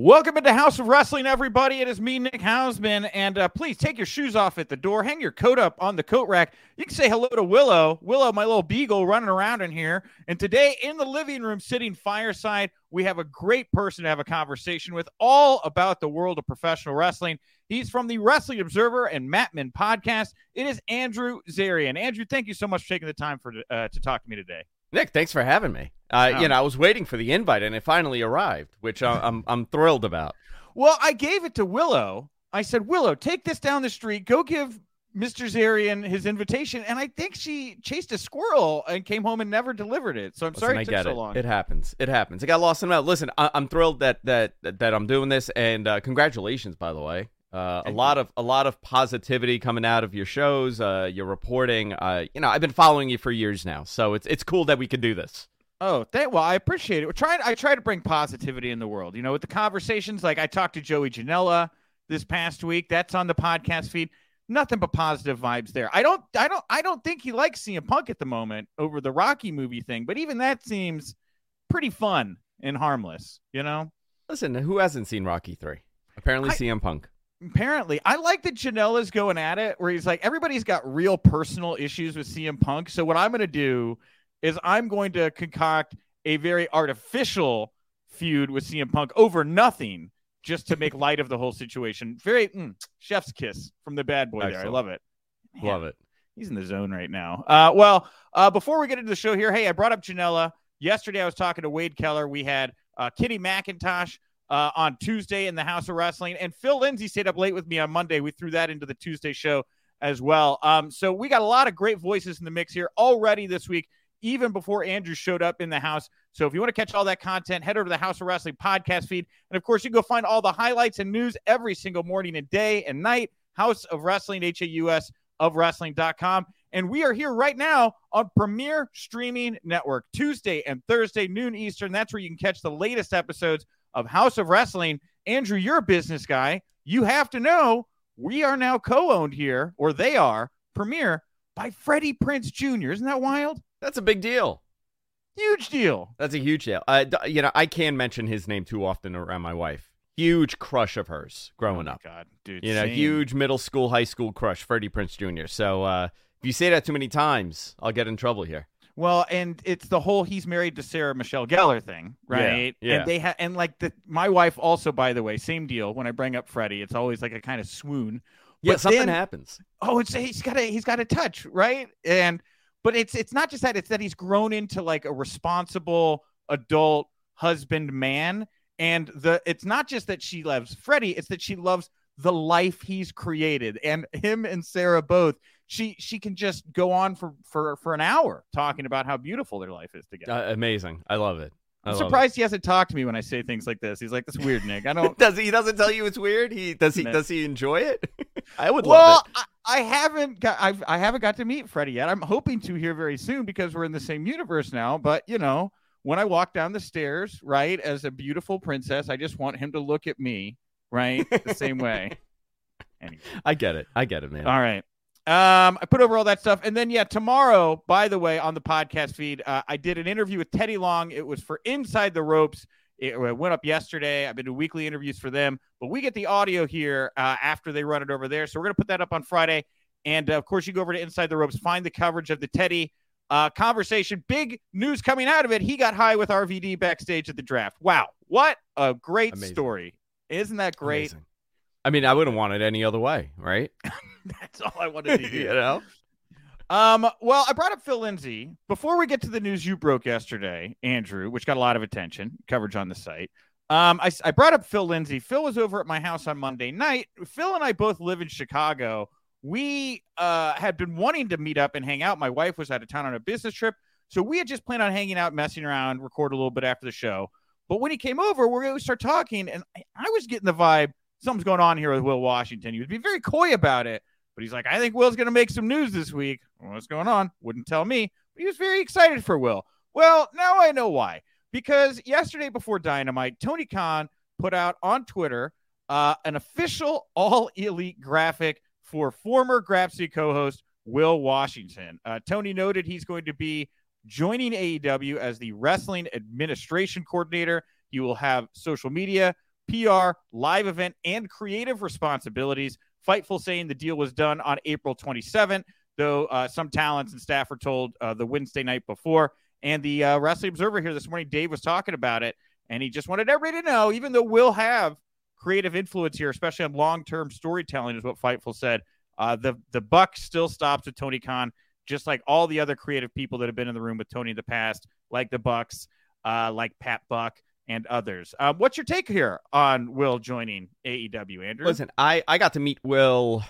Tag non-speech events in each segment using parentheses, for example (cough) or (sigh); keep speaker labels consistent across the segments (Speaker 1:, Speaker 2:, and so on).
Speaker 1: Welcome into Haus of Wrestling, everybody. It is me, Nick Hausman, and uh, please take your shoes off at the door. Hang your coat up on the coat rack. You can say hello to Willow. Willow, my little beagle, running around in here. And today, in the living room, sitting fireside, we have a great person to have a conversation with, all about the world of professional wrestling. He's from the Wrestling Observer and Mat Men podcast. It is Andrew Zarian. Andrew, thank you so much for taking the time for uh, to talk to me today.
Speaker 2: Nick, thanks for having me. Uh,
Speaker 1: Oh.
Speaker 2: You know, I was waiting for the invite, and it finally arrived, which I- I'm I'm thrilled about.
Speaker 1: Well, I gave it to Willow. I said, Willow, take this down the street. Go give Mr. Zarian his invitation. And I think she chased a squirrel and came home and never delivered it. So I'm
Speaker 2: Listen,
Speaker 1: sorry
Speaker 2: I
Speaker 1: it took
Speaker 2: get
Speaker 1: so
Speaker 2: it.
Speaker 1: long.
Speaker 2: It happens. It happens. I got lost in the mail. Listen, I- I'm thrilled that that that I'm doing this, and uh, congratulations, by the way. Uh, a lot of a lot of positivity coming out of your shows, uh, your reporting. Uh, you know, I've been following you for years now, so it's it's cool that we can do this.
Speaker 1: Oh, thank, well, I appreciate it. We're trying. I try to bring positivity in the world. You know, with the conversations. Like I talked to Joey Janela this past week. That's on the podcast feed. Nothing but positive vibes there. I don't. I don't. I don't think he likes CM Punk at the moment over the Rocky movie thing. But even that seems pretty fun and harmless. You know.
Speaker 2: Listen, who hasn't seen Rocky three? Apparently,
Speaker 1: I-
Speaker 2: CM Punk.
Speaker 1: apparently i like that janela's going at it where he's like everybody's got real personal issues with cm punk so what i'm going to do is i'm going to concoct a very artificial feud with cm punk over nothing just to make light of the whole situation very mm, chef's kiss from the bad boy there i love it
Speaker 2: Love it.
Speaker 1: He's in the zone right now. Uh, well, uh, before we get into the show here, hey, I brought up Janela. Yesterday, I was talking to Wade Keller. We had uh, Kitty McIntosh uh, on Tuesday in the Haus of Wrestling, and Phil Lindsay stayed up late with me on Monday. We threw that into the Tuesday show as well. Um, so we got a lot of great voices in the mix here already this week, even before Andrew showed up in the house. So if you want to catch all that content, head over to the Haus of Wrestling podcast feed. And of course, you can go find all the highlights and news every single morning and day and night. Haus of Wrestling, H A U S of wrestling.com. And we are here right now on Premier Streaming Network, Tuesday and Thursday, noon Eastern. That's where you can catch the latest episodes of Haus of Wrestling. Andrew, you're a business guy. You have to know we are now co owned here, or they are, Premier, by Freddie Prinze Jr. Isn't that wild?
Speaker 2: That's a big deal.
Speaker 1: Huge deal.
Speaker 2: That's a huge deal. Uh, you know, I can't mention his name too often around my wife. Huge crush of hers growing
Speaker 1: Oh my
Speaker 2: up.
Speaker 1: God, dude.
Speaker 2: You know,
Speaker 1: same.
Speaker 2: huge middle school, high school crush, Freddie Prinze Jr. So uh, if you say that too many times, I'll get in trouble here.
Speaker 1: Well, and it's the whole he's married to Sarah Michelle Gellar thing, right?
Speaker 2: yeah. yeah.
Speaker 1: And they have, and like the my wife also, by the way, same deal. When I bring up Freddie, it's always like a kind of swoon.
Speaker 2: Yeah,
Speaker 1: But
Speaker 2: something
Speaker 1: then-
Speaker 2: happens.
Speaker 1: Oh, it's he's got a he's got a touch, right? And but it's it's not just that; it's that he's grown into like a responsible adult husband man. And the it's not just that she loves Freddie; it's that she loves the life he's created, and him and Sarah both. She she can just go on for for for an hour talking about how beautiful their life is together.
Speaker 2: Uh, amazing. I love it.
Speaker 1: I'm
Speaker 2: love it.
Speaker 1: surprised he hasn't talked to me when I say things like this. He's like, "That's weird, Nick. I don't." (laughs)
Speaker 2: Does he? He doesn't tell you it's weird. He does. He does. He enjoy it. (laughs) I would
Speaker 1: well,
Speaker 2: love it.
Speaker 1: I, I haven't got I've, I haven't got to meet Freddie yet. I'm hoping to here very soon because we're in the same universe now. But you know, when I walk down the stairs, right, as a beautiful princess, I just want him to look at me, right, the same way. (laughs) Anyway.
Speaker 2: I get it. I get it, man.
Speaker 1: All right. Um, I put over all that stuff, and then yeah, tomorrow. By the way, on the podcast feed, uh, I did an interview with Teddy Long. It was for Inside the Ropes. It went up yesterday. I've been doing weekly interviews for them, but we get the audio here uh, after they run it over there. So we're gonna put that up on Friday, and uh, of course, you go over to Inside the Ropes, find the coverage of the Teddy uh, conversation. Big news coming out of it. He got high with RVD backstage at the draft. Wow, what a great
Speaker 2: Amazing.
Speaker 1: story! Isn't that great?
Speaker 2: Amazing. I mean, I wouldn't want it any other way, right? (laughs) (laughs)
Speaker 1: That's all I wanted to (laughs)
Speaker 2: you know.
Speaker 1: Um, well, I brought up Phil Lindsay before we get to the news you broke yesterday, Andrew, which got a lot of attention, coverage on the site. Um, I, I brought up Phil Lindsay. Phil was over at my house on Monday night. Phil and I both live in Chicago. We uh, had been wanting to meet up and hang out. My wife was out of town on a business trip. So we had just planned on hanging out, messing around, record a little bit after the show. But when he came over, we're going to start talking, and I, I was getting the vibe something's going on here with Will Washington. He would be very coy about it, but he's like, I think Will's going to make some news this week. What's going on? Wouldn't tell me. But he was very excited for Will. Well, now I know why. Because yesterday before Dynamite, Tony Khan put out on Twitter uh, an official all elite graphic for former Grapsody co host Will Washington. Uh, Tony noted he's going to be joining AEW as the wrestling administration coordinator. He will have social media, PR, live event, and creative responsibilities. Fightful saying the deal was done on April 27th, though uh, some talents and staff were told uh, the Wednesday night before. And the uh, Wrestling Observer here this morning, Dave was talking about it, and he just wanted everybody to know, even though we'll have creative influence here, especially on long term storytelling, is what Fightful said. Uh, the the buck still stops with Tony Khan, just like all the other creative people that have been in the room with Tony in the past, like the Bucks, uh, like Pat Buck and others. Um, what's your take here on Will joining AEW, Andrew?
Speaker 2: Listen, I, I got to meet Will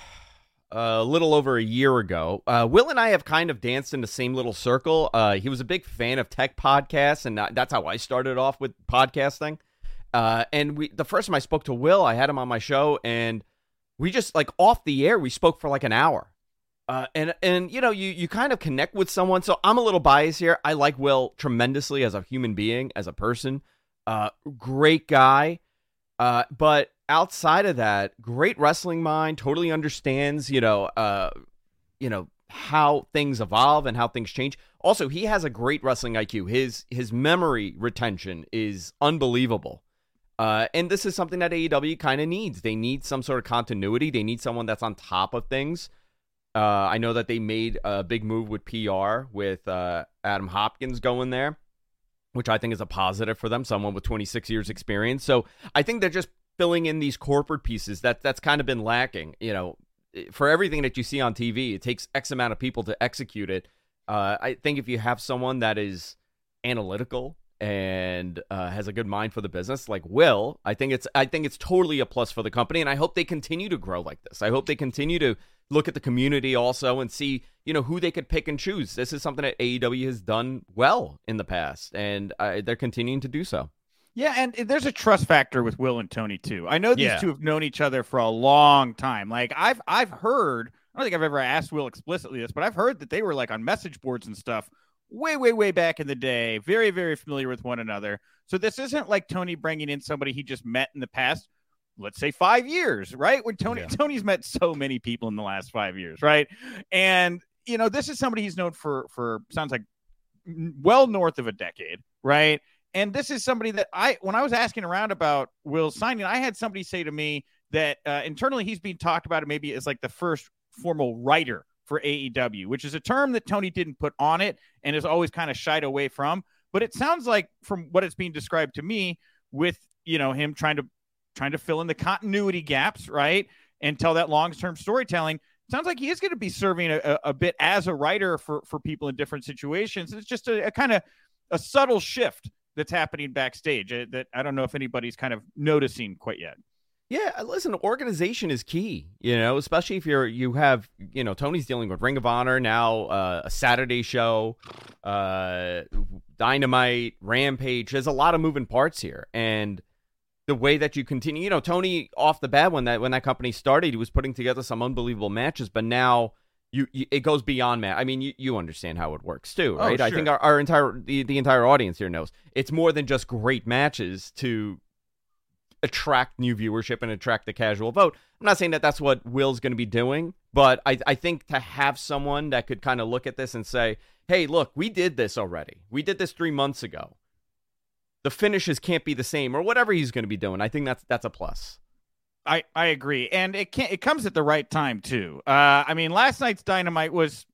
Speaker 2: a little over a year ago. Uh, Will and I have kind of danced in the same little circle. Uh, he was a big fan of tech podcasts, and that's how I started off with podcasting. Uh, and we, the first time I spoke to Will, I had him on my show, and we just like off the air, we spoke for like an hour. Uh, and and you know you you kind of connect with someone. So I'm a little biased here. I like Will tremendously as a human being, as a person. Uh, great guy. Uh, but outside of that, great wrestling mind. Totally understands, you know, uh, you know how things evolve and how things change. Also, he has a great wrestling IQ. His his memory retention is unbelievable. Uh, and this is something that AEW kind of needs. They need some sort of continuity. They need someone that's on top of things. Uh, I know that they made a big move with PR with uh, Adam Hopkins going there which I think is a positive for them, someone with 26 years experience. So I think they're just filling in these corporate pieces that that's kind of been lacking. You know, for everything that you see on TV, it takes X amount of people to execute it. Uh, I think if you have someone that is analytical and uh, has a good mind for the business, like Will, I think it's I think it's totally a plus for the company, and I hope they continue to grow like this. I hope they continue to look at the community also and see you know who they could pick and choose. This is something that AEW has done well in the past, and uh, they're continuing to do so.
Speaker 1: Yeah, and there's a trust factor with Will and Tony too. I know these yeah. two have known each other for a long time. Like I've I've heard, I don't think I've ever asked Will explicitly this, but I've heard that they were like on message boards and stuff way way way back in the day, very very familiar with one another. So this isn't like Tony bringing in somebody he just met in the past let's say five years, right? When Tony yeah. Tony's met so many people in the last five years, right? And you know, this is somebody he's known for for sounds like well north of a decade, right? And this is somebody that I, when I was asking around about Will's signing, I had somebody say to me that uh, internally he's being talked about maybe as like the first formal writer for AEW, which is a term that Tony didn't put on it and is always kind of shied away from. But it sounds like from what it's being described to me, with you know him trying to trying to fill in the continuity gaps, right, and tell that long term storytelling. Sounds like he is going to be serving a, a, bit as a writer for for people in different situations. It's just a, a kind of a subtle shift that's happening backstage uh, that I don't know if anybody's kind of noticing quite yet.
Speaker 2: Yeah, uh, listen, organization is key, you know, especially if you're you have, you know, Tony's dealing with Ring of Honor now, uh, a Saturday show, uh Dynamite, Rampage. There's a lot of moving parts here. And the way that you continue, you know, Tony off the bat when that when that company started, he was putting together some unbelievable matches, but now you, you it goes beyond match. I mean, you, you understand how it works too, oh, right? Oh, sure. I think our, our entire the, the entire audience here knows it's more than just great matches to attract new viewership and attract the casual vote. I'm not saying that that's what Will's going to be doing, but I, I think to have someone that could kind of look at this and say, hey, look, we did this already. We did this three months ago the finishes can't be the same or whatever he's going to be doing. I think that's that's a plus.
Speaker 1: I, I agree, and it can it comes at the right time too. Uh, I mean, last night's Dynamite was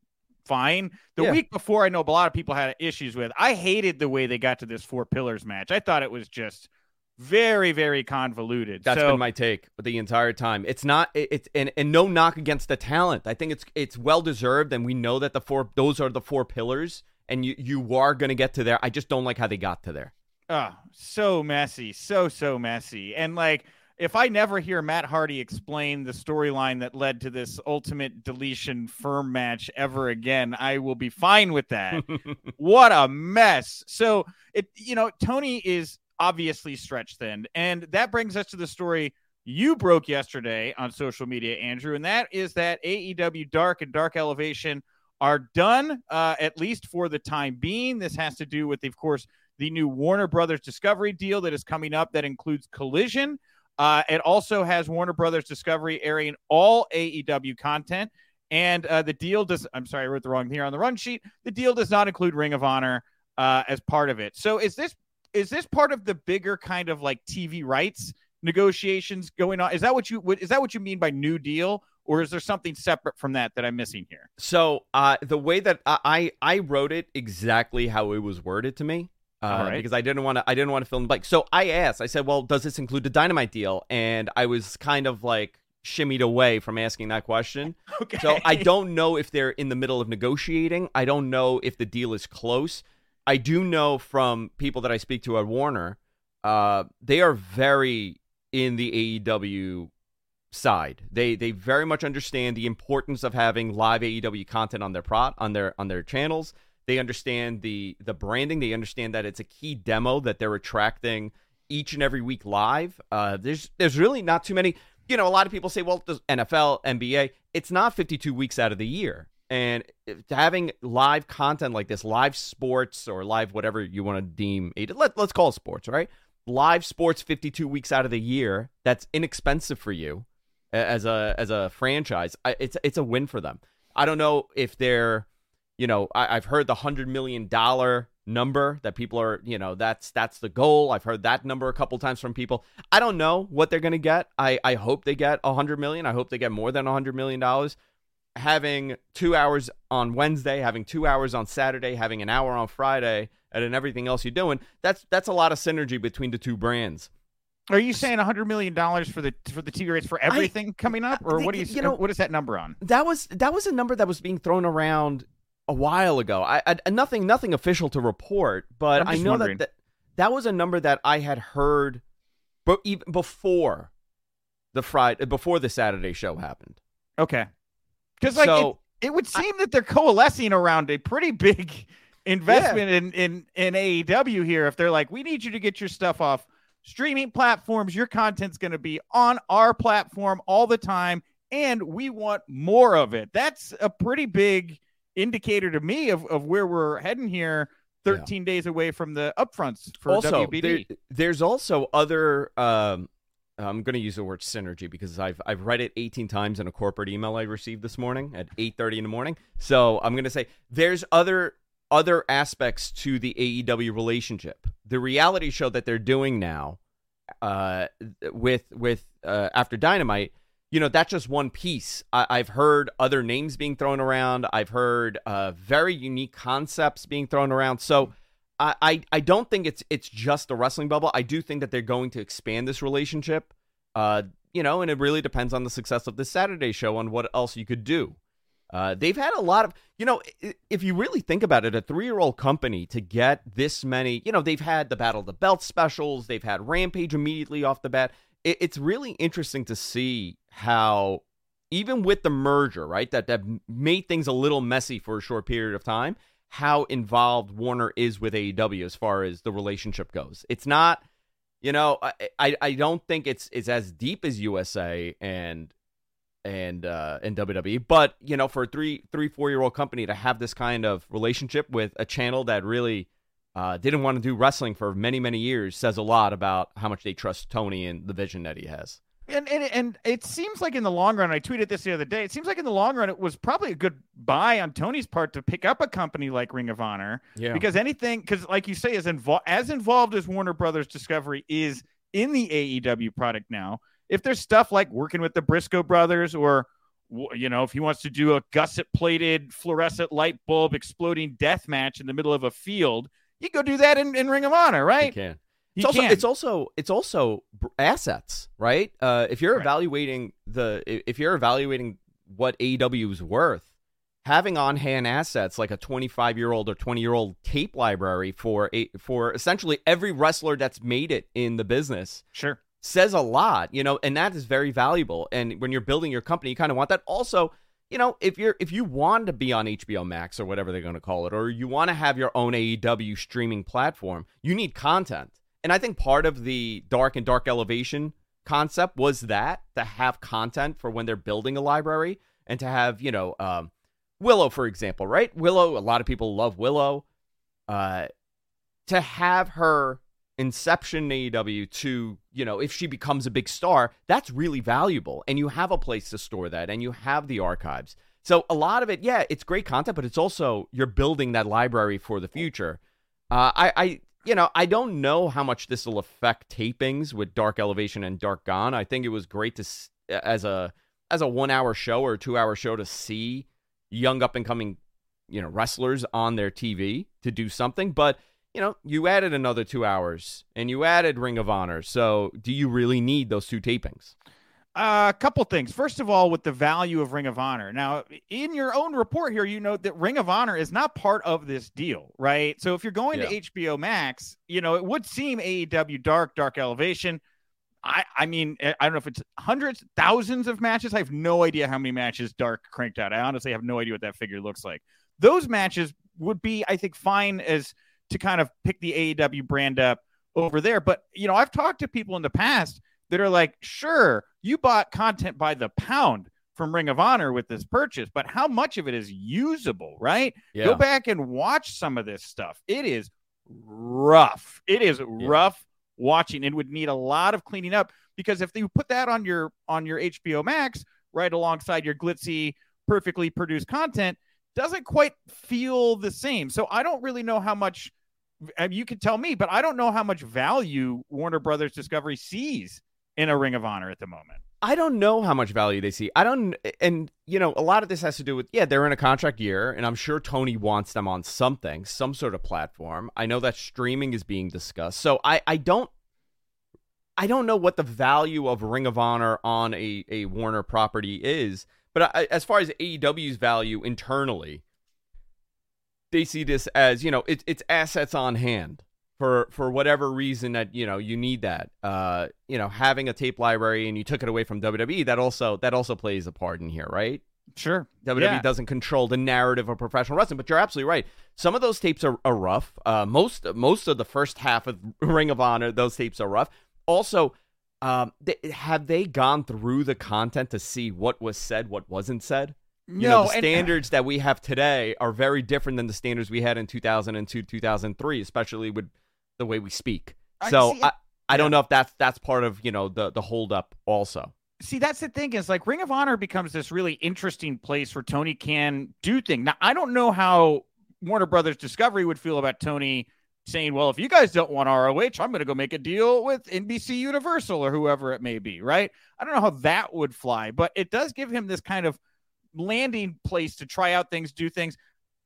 Speaker 1: fine. The yeah. week before, I know a lot of people had issues with. I hated the way they got to this four pillars match. I thought it was just very very convoluted.
Speaker 2: That's so, been my take the entire time. It's not it's and, and no knock against the talent. I think it's it's well deserved and we know that the four those are the four pillars and you you are going to get to there. I just don't like how they got to there.
Speaker 1: Oh, so messy, so so messy, and like if I never hear Matt Hardy explain the storyline that led to this ultimate deletion firm match ever again, I will be fine with that. (laughs) what a mess. So it, you know, Tony is obviously stretched thin. And that brings us to the story you broke yesterday on social media, Andrew, and that is that AEW Dark and Dark Elevation are done, uh, at least for the time being. This has to do with, of course, the new Warner Brothers Discovery deal that is coming up that includes Collision. Uh, it also has Warner Brothers Discovery airing all AEW content. And uh, the deal does, I'm sorry, I wrote the wrong here on the run sheet. The deal does not include Ring of Honor uh, as part of it. So is this is this part of the bigger kind of like TV rights negotiations going on? Is that what you is that what you mean by new deal, or is there something separate from that that I'm missing here?
Speaker 2: So uh, the way that I I wrote it exactly how it was worded to me. Uh, right. Because I didn't want to, I didn't want to fill in the blank. So I asked, I said, "Well, does this include the dynamite deal?" And I was kind of like shimmied away from asking that question. (laughs) Okay. So I don't know if they're in the middle of negotiating. I don't know if the deal is close. I do know from people that I speak to at Warner, uh, they are very in the AEW side. They they very much understand the importance of having live AEW content on their prot on their on their channels. They understand the the branding. They understand that it's a key demo that they're attracting each and every week live. Uh, there's there's really not too many. You know, a lot of people say, well, NFL, NBA, it's not 52 weeks out of the year. And having live content like this, live sports or live whatever you want to deem, let, let's call it sports, right? live sports 52 weeks out of the year that's inexpensive for you as a as a franchise it's it's a win for them. I don't know if they're you know I, have heard the hundred million dollar number that people are you know that's that's the goal. I've heard that number a couple times from people. I don't know what they're to get. I i hope they get a hundred million. I hope they get more than a hundred million dollars having two hours on wednesday having two hours on saturday having an hour on friday and then everything else you're doing, that's that's a lot of synergy between the two brands.
Speaker 1: Are you saying hundred million dollars for the for the TV rates for everything I, coming up, or what do you, you know? What is that number on?
Speaker 2: That was that was a number that was being thrown around a while ago. I, I nothing nothing official to report, but I know that, that that was a number that I had heard, but even before the Friday before the Saturday show happened.
Speaker 1: Okay, because like so, it, it, would seem I, that they're coalescing around a pretty big (laughs) investment yeah. in, in in AEW here if they're like, we need you to get your stuff off streaming platforms. Your content's going to be on our platform all the time, and we want more of it. That's a pretty big indicator to me of, of where we're heading here. 13 yeah. days away from the upfronts for
Speaker 2: also,
Speaker 1: WBD.
Speaker 2: There, there's also other um, I'm going to use the word synergy because I've I've read it 18 times in a corporate email I received this morning at 8:30 in the morning. So I'm going to say there's other other aspects to the AEW relationship. The reality show that they're doing now uh, with with uh, after Dynamite, you know, that's just one piece. I- have heard other names being thrown around. I've heard uh, very unique concepts being thrown around. So. I, I, I don't think it's it's just the wrestling bubble. I do think that they're going to expand this relationship. Uh, you know, and it really depends on the success of the Saturday show on what else you could do. Uh, they've had a lot of, you know, if you really think about it, a three year old company to get this many, you know, they've had the Battle of the Belt specials, they've had Rampage immediately off the bat. It, it's really interesting to see how, even with the merger, right, that, that made things a little messy for a short period of time, how involved Warner is with AEW as far as the relationship goes. It's not, you know, I, I, I don't think it's, it's as deep as USA and and uh in WWE. But you know, for a three three four year old company to have this kind of relationship with a channel that really uh, didn't want to do wrestling for many many years says a lot about how much they trust Tony and the vision that he has.
Speaker 1: And, and and it seems like in the long run, I tweeted this the other day. It seems like in the long run, it was probably a good buy on Tony's part to pick up a company like Ring of Honor. Yeah. Because anything, because like you say, as involved as involved as Warner Brothers Discovery is in the AEW product now, if there's stuff like working with the Briscoe brothers or you know, if he wants to do a gusset plated fluorescent light bulb exploding death match in the middle of a field, he go do that in, in Ring of Honor, right?
Speaker 2: He can. It's also, it's also it's also assets, right? Uh, if you're right. evaluating the if you're evaluating what AEW is worth, having on hand assets like a 25 year old or 20 year old tape library for a, for essentially every wrestler that's made it in the business,
Speaker 1: sure,
Speaker 2: says a lot, you know, and that is very valuable. And when you're building your company, you kind of want that. Also, you know, if you're if you want to be on HBO Max or whatever they're going to call it, or you want to have your own AEW streaming platform, you need content. And I think part of the dark and dark elevation concept was that to have content for when they're building a library and to have, you know, um, Willow, for example, right? Willow, a lot of people love Willow. Uh, to have her inception AEW to, you know, if she becomes a big star, that's really valuable. And you have a place to store that and you have the archives. So a lot of it, yeah, it's great content, but it's also you're building that library for the future. Uh, I, I, you know, I don't know how much this will affect tapings with Dark Elevation and Dark Gone. I think it was great to as a as a one hour show or two hour show to see young up and coming, you know, wrestlers on their TV to do something, but you know, you added another two hours and you added Ring of Honor. So, do you really need those two tapings?
Speaker 1: A uh, couple things. First of all, with the value of Ring of Honor. Now, in your own report here, you note that Ring of Honor is not part of this deal, right? So if you're going yeah. to HBO Max, you know, it would seem AEW Dark, Dark Elevation. I, I mean, I don't know if it's hundreds, thousands of matches. I have no idea how many matches Dark cranked out. I honestly have no idea what that figure looks like. Those matches would be, I think, fine as to kind of pick the AEW brand up over there. But, you know, I've talked to people in the past that are like, sure, you bought content by the pound from Ring of Honor with this purchase, but how much of it is usable, right? Yeah. Go back and watch some of this stuff. It is rough. It is yeah. rough watching. It would need a lot of cleaning up because if you put that on your on your HBO Max right alongside your glitzy, perfectly produced content, doesn't quite feel the same. So I don't really know how much you can tell me, but I don't know how much value Warner Brothers Discovery sees in a Ring of Honor at the moment.
Speaker 2: I don't know how much value they see. I don't, and you know, a lot of this has to do with yeah, they're in a contract year, and I'm sure Tony wants them on something, some sort of platform. I know that streaming is being discussed, so I, I don't, I don't know what the value of Ring of Honor on a a Warner property is, but I, as far as AEW's value internally, they see this as you know, it's it's assets on hand for for whatever reason that you know you need that. Uh you know having a tape library and you took it away from WWE that also that also plays a part in here right?
Speaker 1: Sure.
Speaker 2: WWE yeah. doesn't control the narrative of professional wrestling but you're absolutely right. Some of those tapes are, are rough. Uh most most of the first half of (laughs) Ring of Honor those tapes are rough. Also um they, have they gone through the content to see what was said what wasn't said? You no, know, the standards and, that we have today are very different than the standards we had in 2002 2003 especially with the way we speak. So I, I, I don't know if that's that's part of you know the the holdup also.
Speaker 1: See, that's the thing is like Ring of Honor becomes this really interesting place where Tony can do things. Now I don't know how Warner Brothers Discovery would feel about Tony saying, "Well, if you guys don't want ROH, I'm going to go make a deal with NBC Universal or whoever it may be." Right? I don't know how that would fly, but it does give him this kind of landing place to try out things, do things.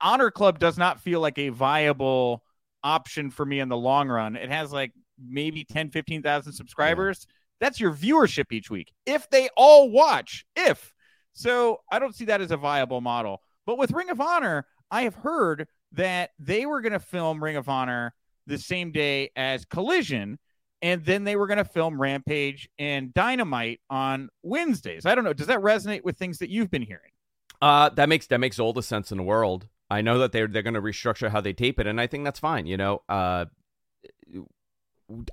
Speaker 1: Honor Club does not feel like a viable option for me in the long run. It has like maybe 10, 15,000 subscribers. Yeah. That's your viewership each week. If they all watch, if. So I don't see that as a viable model. But with Ring of Honor, I have heard that they were going to film Ring of Honor the same day as Collision. And then they were going to film Rampage and Dynamite on Wednesdays. I don't know. Does that resonate with things that you've been hearing?
Speaker 2: Uh, that makes that makes all the sense in the world. I know that they're they're going to restructure how they tape it, and I think that's fine. You know, uh,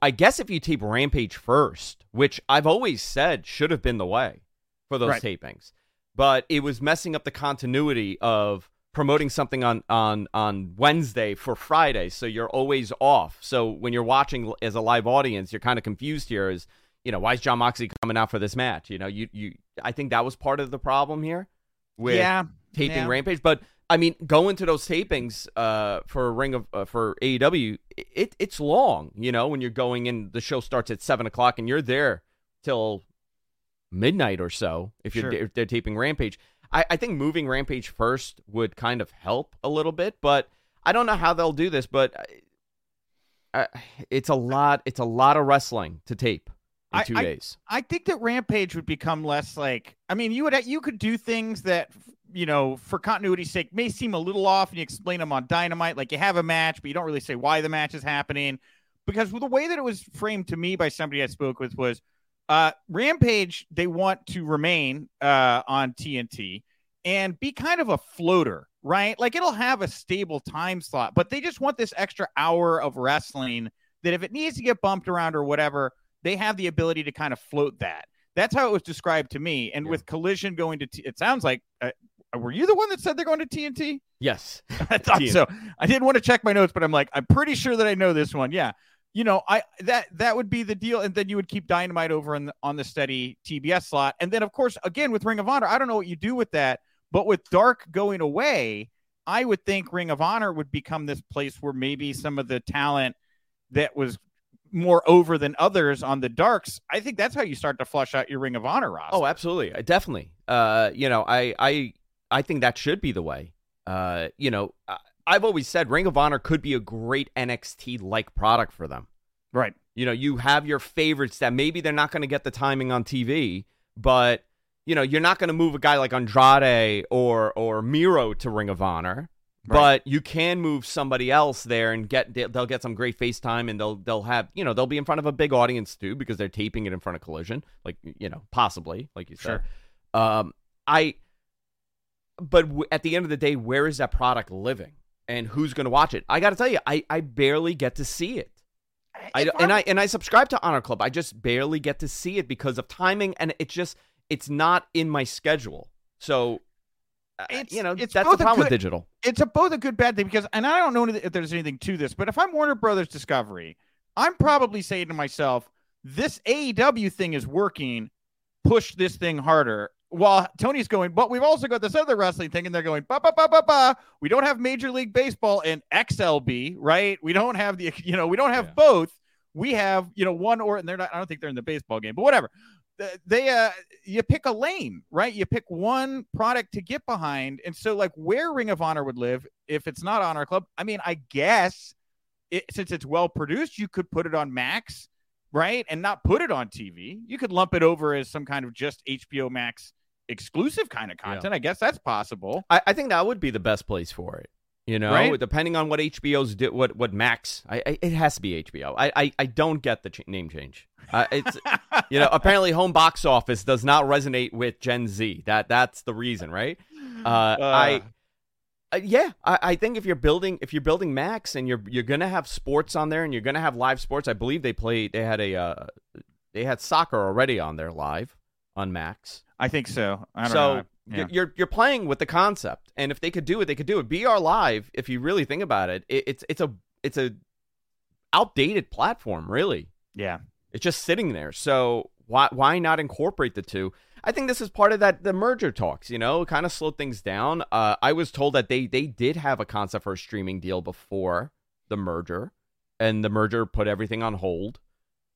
Speaker 2: I guess if you tape Rampage first, which I've always said should have been the way for those right. tapings, but it was messing up the continuity of promoting something on on on Wednesday for Friday, so you're always off. So when you're watching as a live audience, you're kind of confused here. Is you know why is Jon Moxley coming out for this match? You know, you you I think that was part of the problem here with yeah, taping yeah. Rampage, but I mean, going to those tapings uh, for a ring of uh, for AEW, it it's long. You know, when you're going in, the show starts at seven o'clock, and you're there till midnight or so. If you're if they're taping Rampage, I, I think moving Rampage first would kind of help a little bit, but I don't know how they'll do this. But I, I, it's a lot. It's a lot of wrestling to tape in two
Speaker 1: I,
Speaker 2: days.
Speaker 1: I think that Rampage would become less like. I mean, you would you could do things that you know, for continuity's sake, may seem a little off, and you explain them on Dynamite, like you have a match, but you don't really say why the match is happening. Because the way that it was framed to me by somebody I spoke with was uh, Rampage, they want to remain uh, on TNT and be kind of a floater, right? Like it'll have a stable time slot, but they just want this extra hour of wrestling that if it needs to get bumped around or whatever, they have the ability to kind of float that. That's how it was described to me. And
Speaker 2: Yeah.
Speaker 1: with Collision going to, t- it sounds like, uh, were you the one that said they're going to TNT?
Speaker 2: Yes. (laughs)
Speaker 1: I thought
Speaker 2: TNT.
Speaker 1: so. I didn't want to check my notes, but I'm like, I'm pretty sure that I know this one. Yeah. You know, I that that would be the deal, and then you would keep Dynamite over on the, on the steady TBS slot, and then of course, again with Ring of Honor, I don't know what you do with that, but with Dark going away, I would think Ring of Honor would become this place where maybe some of the talent that was more over than others on the Darks. I think that's how you start to flush out your Ring of Honor roster.
Speaker 2: Oh, absolutely, definitely. Uh, you know, I, I, I think that should be the way. Uh, you know, I, I've always said Ring of Honor could be a great NXT like product for them.
Speaker 1: right.
Speaker 2: You know, you have your favorites that maybe they're not going to get the timing on TV, but you know, you're not going to move a guy like Andrade or or Miro to Ring of Honor.
Speaker 1: Right.
Speaker 2: But you can move somebody else there and get they'll get some great FaceTime and they'll they'll have you know they'll be in front of a big audience too because they're taping it in front of Collision like you know possibly like you said. Um, I, but w- at the end of the day, where is that product living, and who's going to watch it? I got to tell you, I I barely get to see it. I and
Speaker 1: I'm-
Speaker 2: and I subscribe to Honor Club. I just barely get to see it because of timing, and it's just it's not in my schedule. So, Uh,
Speaker 1: it's-
Speaker 2: you know,
Speaker 1: it's
Speaker 2: that's
Speaker 1: both
Speaker 2: the
Speaker 1: a
Speaker 2: problem with digital.
Speaker 1: it's a both a good bad thing because and I don't know if there's anything to this, but if I'm Warner Brothers Discovery, I'm probably saying to myself, this AEW thing is working, push this thing harder. While Tony's going, but we've also got this other wrestling thing, and they're going, ba ba ba ba ba. We don't have Major League Baseball and XLB, right? We don't have the, (laughs) you know, we don't have
Speaker 2: Yeah.
Speaker 1: both. We have, you know, one or and they're not. I don't think they're in the baseball game, but whatever. Th- They, uh, you pick a lane, right? You pick one product to get behind, and so like where Ring of Honor would live if it's not Honor Club. I mean, I guess it, since it's well produced, you could put it on Max, right, and not put it on TV. You could lump it over as some kind of just HBO Max exclusive kind of content. I guess that's possible.
Speaker 2: I, I think that would be the best place for it. You know,
Speaker 1: Right?
Speaker 2: depending on what HBO's do, what what Max. I, I it has to be HBO. I I, I don't get the ch- name change. Uh, it's (laughs) you know apparently home box office does not resonate with Gen Z. That that's the reason, right? Uh, I uh, yeah, I, I think if you're building if you're building Max and you're you're gonna have sports on there and you're gonna have live sports. I believe they played. They had a uh, they had soccer already on there live on Max.
Speaker 1: I think so. I don't
Speaker 2: so
Speaker 1: know. Yeah.
Speaker 2: you're you're playing with the concept, and if they could do it, they could do it. BR Live, if you really think about it, it it's it's a it's a outdated platform, really.
Speaker 1: yeah.
Speaker 2: It's just sitting there. So why why not incorporate the two? I think this is part of that the merger talks. You know, kind of slowed things down. Uh, I was told that they they did have a concept for a streaming deal before the merger, and the merger put everything on hold.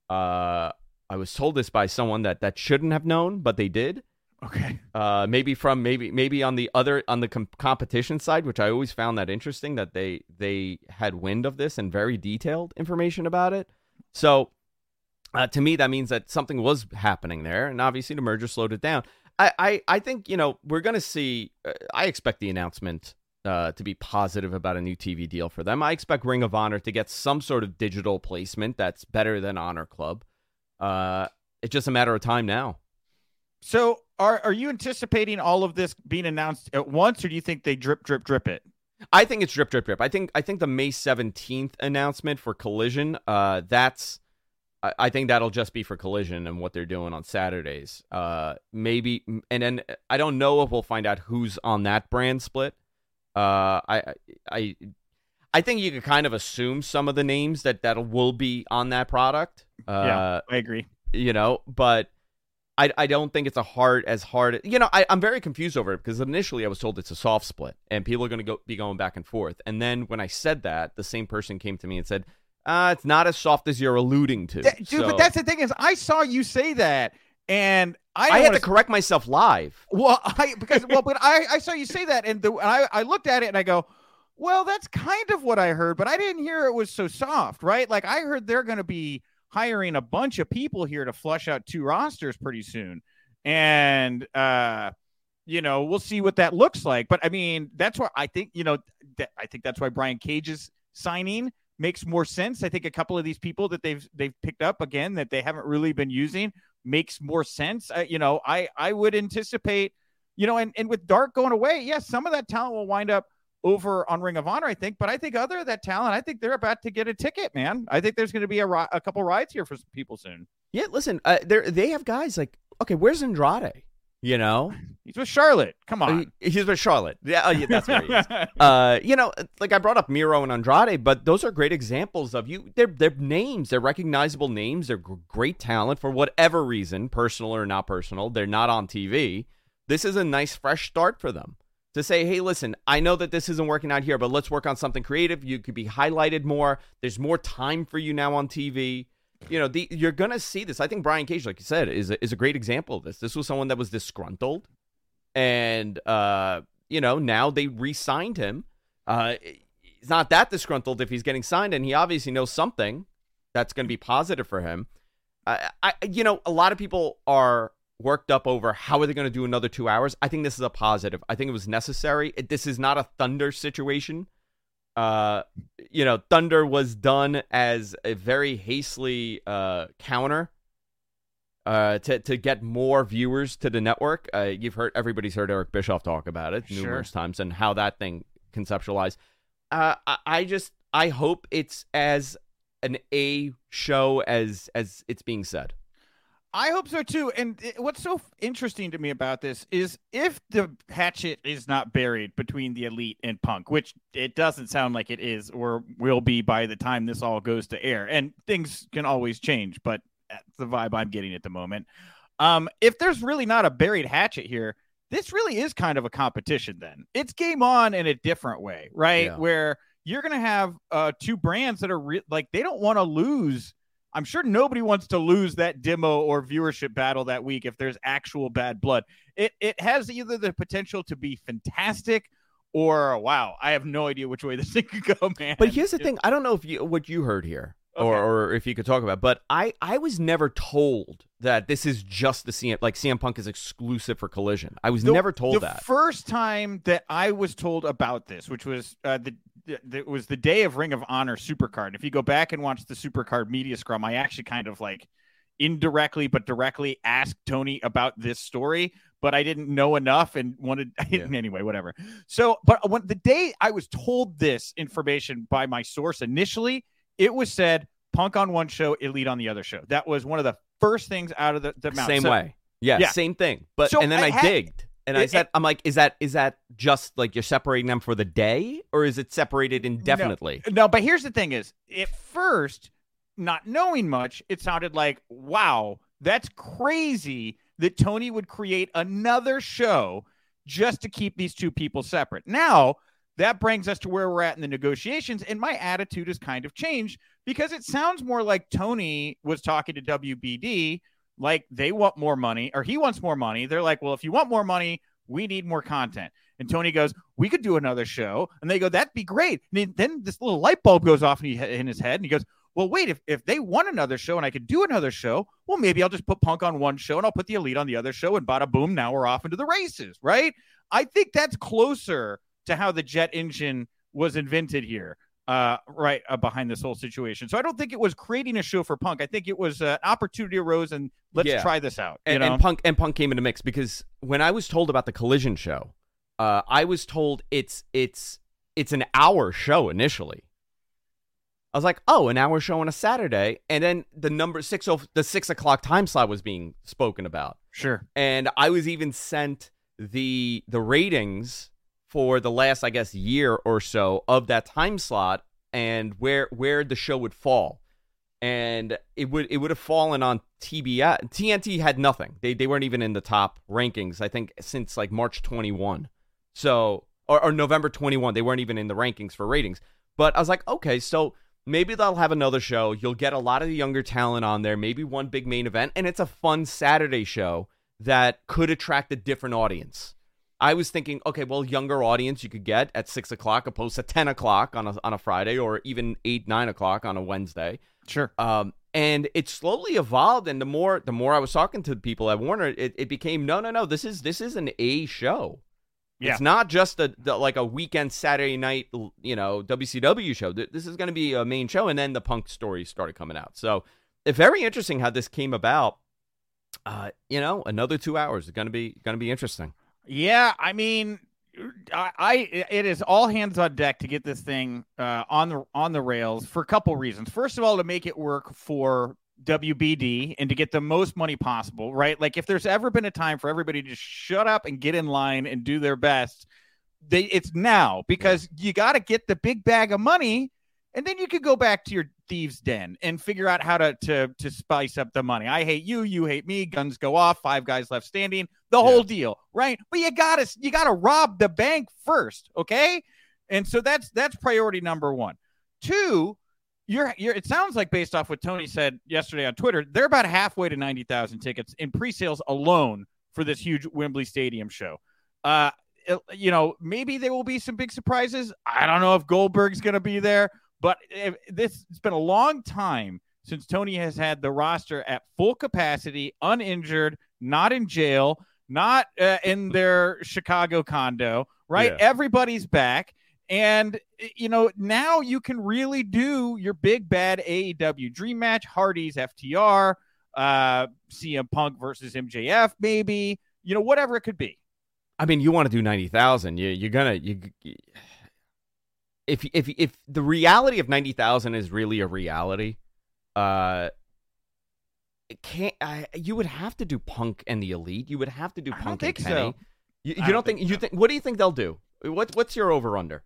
Speaker 2: Uh, I was told this by someone that that shouldn't have known, but they did.
Speaker 1: Okay.
Speaker 2: Uh, maybe from maybe maybe on the other on the com- competition side, which I always found that interesting that they they had wind of this and very detailed information about it. So uh, to me, that means that something was happening there, and obviously the merger slowed it down. I I, I think you know we're gonna see. Uh, I expect the announcement uh, to be positive about a new TV deal for them. I expect Ring of Honor to get some sort of digital placement that's better than Honor Club. Uh, it's just a matter of time now.
Speaker 1: So are are you anticipating all of this being announced at once, or do you think they drip, drip, drip it?
Speaker 2: I think it's drip, drip, drip. I think I think the May seventeenth announcement for Collision. Uh, that's I, I think that'll just be for Collision and what they're doing on Saturdays. Uh, maybe and then I don't know if we'll find out who's on that brand split. Uh, I I I think you could kind of assume some of the names that that will be on that product. Uh,
Speaker 1: yeah, I agree.
Speaker 2: you know, but I, I don't think it's a hard as hard. You know, I, I'm very confused over it because initially I was told it's a soft split and people are going to go be going back and forth. And then when I said that, the same person came to me and said, uh, "It's not as soft as you're alluding to."
Speaker 1: Dude,
Speaker 2: So-
Speaker 1: but that's the thing is, I saw you say that, and I,
Speaker 2: I had to correct myself live.
Speaker 1: Well, I because well, but I I saw you say that, and the and I I looked at it and I go, well, that's kind of what I heard, but I didn't hear it was so soft, right? Like I heard they're going to be hiring a bunch of people here to flush out two rosters pretty soon, and uh, you know we'll see what that looks like. But I mean, that's why I think you know that I think that's why Brian Cage's signing makes more sense. I think a couple of these people that they've they've picked up again that they haven't really been using makes more sense. Uh, you know, I I would anticipate, you know, and and with Dark going away, yes, some of that talent will wind up over on Ring of Honor, I think. But I think other that talent, I think they're about to get a ticket, man. I think there's going to be a, a couple rides here for some people soon.
Speaker 2: Yeah, listen, uh, they they have guys like okay, where's Andrade? You know, (laughs)
Speaker 1: he's with Charlotte. Come on,
Speaker 2: he, he's with Charlotte. Yeah, oh, yeah that's where he is. (laughs) uh, you know, like I brought up Miro and Andrade, but those are great examples of you. They're they're names. They're recognizable names. They're great talent for whatever reason, personal or not personal. They're not on TV. This is a nice fresh start for them to say, hey, listen, I know that this isn't working out here, but let's work on something creative. You could be highlighted more. There's more time for you now on TV you know, the, you're going to see this. I think Brian Cage, like you said, is a, is a great example of this. This was someone that was disgruntled, and uh, you know, now they re-signed him. Uh, he's not that disgruntled if he's getting signed, and he obviously knows something that's going to be positive for him. I, you know, a lot of people are worked up over how are they going to do another two hours. I think this is a positive. I think it was necessary. It, this is not a Thunder situation uh, you know, Thunder was done as a very hastily uh, counter uh, to to get more viewers to the network. Uh, you've heard everybody's heard Eric Bischoff talk about it
Speaker 1: sure.
Speaker 2: numerous times and how that thing conceptualized. Uh, I, I just I hope it's as an A show as as it's being said.
Speaker 1: I hope so too. And what's so interesting to me about this is if the hatchet is not buried between the elite and punk, which it doesn't sound like it is or will be by the time this all goes to air, and things can always change, but that's the vibe I'm getting at the moment. Um, if there's really not a buried hatchet here, this really is kind of a competition then. It's game on in a different way, right? Yeah. Where you're going to have uh, two brands that are re- like they don't want to lose I'm sure nobody wants to lose that demo or viewership battle that week if there's actual bad blood. It it has either the potential to be fantastic or wow, I have no idea which way this (laughs) thing could go, man.
Speaker 2: But here's the thing: I don't know if you what you heard here. Okay. Or, or if you could talk about, but I I was never told that this is just the CM like CM Punk is exclusive for Collision. I was
Speaker 1: the,
Speaker 2: never told
Speaker 1: the
Speaker 2: that.
Speaker 1: First time that I was told about this, which was uh, the it was the day of Ring of Honor Supercard. If you go back and watch the Supercard media scrum, I actually kind of like indirectly but directly asked Tony about this story, but I didn't know enough and wanted (laughs) yeah. anyway, whatever. So, but when the day I was told this information by my source initially, it was said Punk on one show, Elite on the other show. That was one of the first things out of the, the mouth.
Speaker 2: Same so, way. Yeah, yeah, same thing. But so and then I, I had, digged. And it, I said, I'm like, is that is that just like you're separating them for the day, or is it separated indefinitely?
Speaker 1: No, no but here's the thing: is at first, not knowing much, it sounded like, wow, that's crazy that Tony would create another show just to keep these two people separate. Now that brings us to where we're at in the negotiations, and my attitude has kind of changed because it sounds more like Tony was talking to WBD like they want more money or he wants more money. They're like, well, if you want more money, we need more content. And Tony goes, we could do another show. And they go, that'd be great. And then this little light bulb goes off in his head and he goes, well, wait, if, if they want another show and I could do another show, well, maybe I'll just put Punk on one show and I'll put the Elite on the other show and bada boom, now we're off into the races, right? I think that's closer to how the jet engine was invented here uh, right uh, behind this whole situation. So I don't think it was creating a show for Punk. I think it was uh, an opportunity arose and let's yeah. try this out.
Speaker 2: And, and, Punk and Punk came into mix because when I was told about the Collision show, uh, I was told it's it's it's an hour show initially. I was like, oh, an hour show on a Saturday, and then the number six oh the six o'clock time slot was being spoken about.
Speaker 1: Sure.
Speaker 2: And I was even sent the the ratings for the last, I guess, year or so of that time slot and where where the show would fall. And it would it would have fallen on TBS. TNT had nothing. They they weren't even in the top rankings. I think since like March 21. So or, or November 21, they weren't even in the rankings for ratings. But I was like, okay, so maybe they'll have another show. You'll get a lot of the younger talent on there. Maybe one big main event, and it's a fun Saturday show that could attract a different audience. I was thinking, okay, well, younger audience you could get at six o'clock opposed to ten o'clock on a on a Friday or even eight nine o'clock on a Wednesday.
Speaker 1: Sure.
Speaker 2: Um, and it slowly evolved, and the more the more I was talking to people at Warner, it, it became no, no, no. This is this is an A show. Yeah. It's not just a the, like a weekend Saturday night, you know, WCW show. This is going to be a main show, and then the Punk stories started coming out. So, it's very interesting how this came about. Uh, you know, another two hours is going to be going to be interesting.
Speaker 1: Yeah, I mean, I, I it is all hands on deck to get this thing uh, on the on the rails for a couple reasons. First of all, to make it work for WBD and to get the most money possible, right? Like if there's ever been a time for everybody to shut up and get in line and do their best, they it's now because you got to get the big bag of money and then you could go back to your thieves den and figure out how to to to spice up the money. I hate you, you hate me, guns go off, five guys left standing, the whole deal, right? But you got to you got to rob the bank first, okay? And so that's that's priority number 1. Two, you're, you're it sounds like based off what Tony said yesterday on Twitter, they're about halfway to 90,000 tickets in pre-sales alone for this huge Wembley Stadium show. Uh you know, maybe there will be some big surprises. I don't know if Goldberg's going to be there, but this it's been a long time since Tony has had the roster at full capacity, uninjured, not in jail, not uh, in their Chicago condo, right? Yeah. Everybody's back. And, you know, now you can really do your big bad AEW dream match, Hardy's FTR, uh, CM Punk versus MJF, maybe, you know, whatever it could be.
Speaker 2: I mean, you want to do 90,000. You, you're going to, you, if if if the reality of ninety thousand is really a reality, uh, it can't. I, you would have to do Punk and the Elite. You would have to do
Speaker 1: I
Speaker 2: Punk
Speaker 1: and
Speaker 2: Kenny.
Speaker 1: So.
Speaker 2: You, you don't, don't, think, think so. you think? What do you think they'll do? What what's your over under?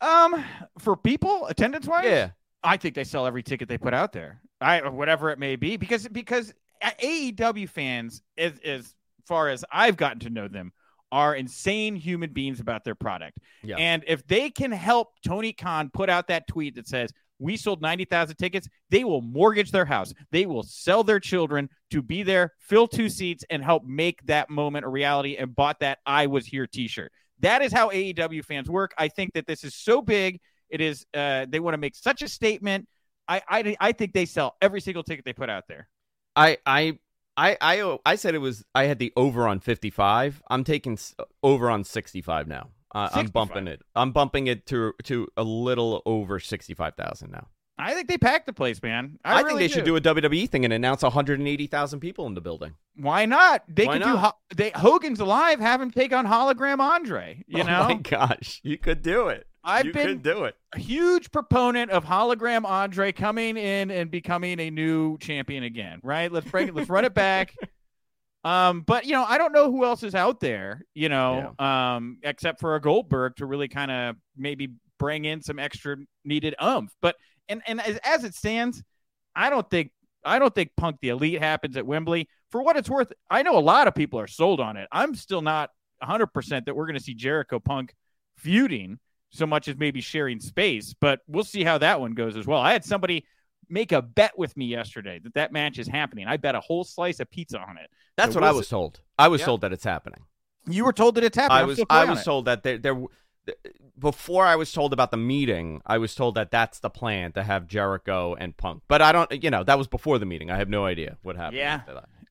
Speaker 1: Um, for people attendance wise,
Speaker 2: yeah,
Speaker 1: I think they sell every ticket they put out there. I whatever it may be because because AEW fans, as as far as I've gotten to know them, are insane human beings about their product. Yeah. And if they can help Tony Khan put out that tweet that says, we sold 90,000 tickets, they will mortgage their house. They will sell their children to be there, fill two seats, and help make that moment a reality and bought that I was here t shirt. That is how AEW fans work. I think that this is so big. It is, uh, they want to make such a statement. I, I, I think they sell every single ticket they put out there.
Speaker 2: I, I I I I said it was I had the over on 55. I'm taking over on 65 now. Uh, 65. I'm bumping it. I'm bumping it to to a little over 65,000 now.
Speaker 1: I think they packed the place, man.
Speaker 2: I, I
Speaker 1: really
Speaker 2: think they
Speaker 1: do.
Speaker 2: should do a WWE thing and announce 180,000 people in the building.
Speaker 1: Why not? They
Speaker 2: Why
Speaker 1: could
Speaker 2: not?
Speaker 1: do. They Hogan's alive. Have him take on hologram Andre. You
Speaker 2: oh
Speaker 1: know?
Speaker 2: my gosh, you could do it.
Speaker 1: I've
Speaker 2: you
Speaker 1: been
Speaker 2: do it.
Speaker 1: A huge proponent of hologram Andre coming in and becoming a new champion again. Right? Let's bring it. Let's run it back. (laughs) Um, but you know, I don't know who else is out there. You know, yeah. um, except for a Goldberg to really kind of maybe bring in some extra needed umph. But and and as, as it stands, I don't think I don't think Punk the Elite happens at Wembley. For what it's worth, I know a lot of people are sold on it. I'm still not 100% that we're going to see Jericho Punk feuding so much as maybe sharing space, but we'll see how that one goes as well. I had somebody make a bet with me yesterday that that match is happening. I bet a whole slice of pizza on it.
Speaker 2: That's so what I was told. I was yeah. told that it's happening.
Speaker 1: You were told that it's happening.
Speaker 2: I was I was told that there there before I was told about the meeting, I was told that that's the plan to have Jericho and Punk. But I don't, you know, that was before the meeting. I have no idea what happened.
Speaker 1: Yeah.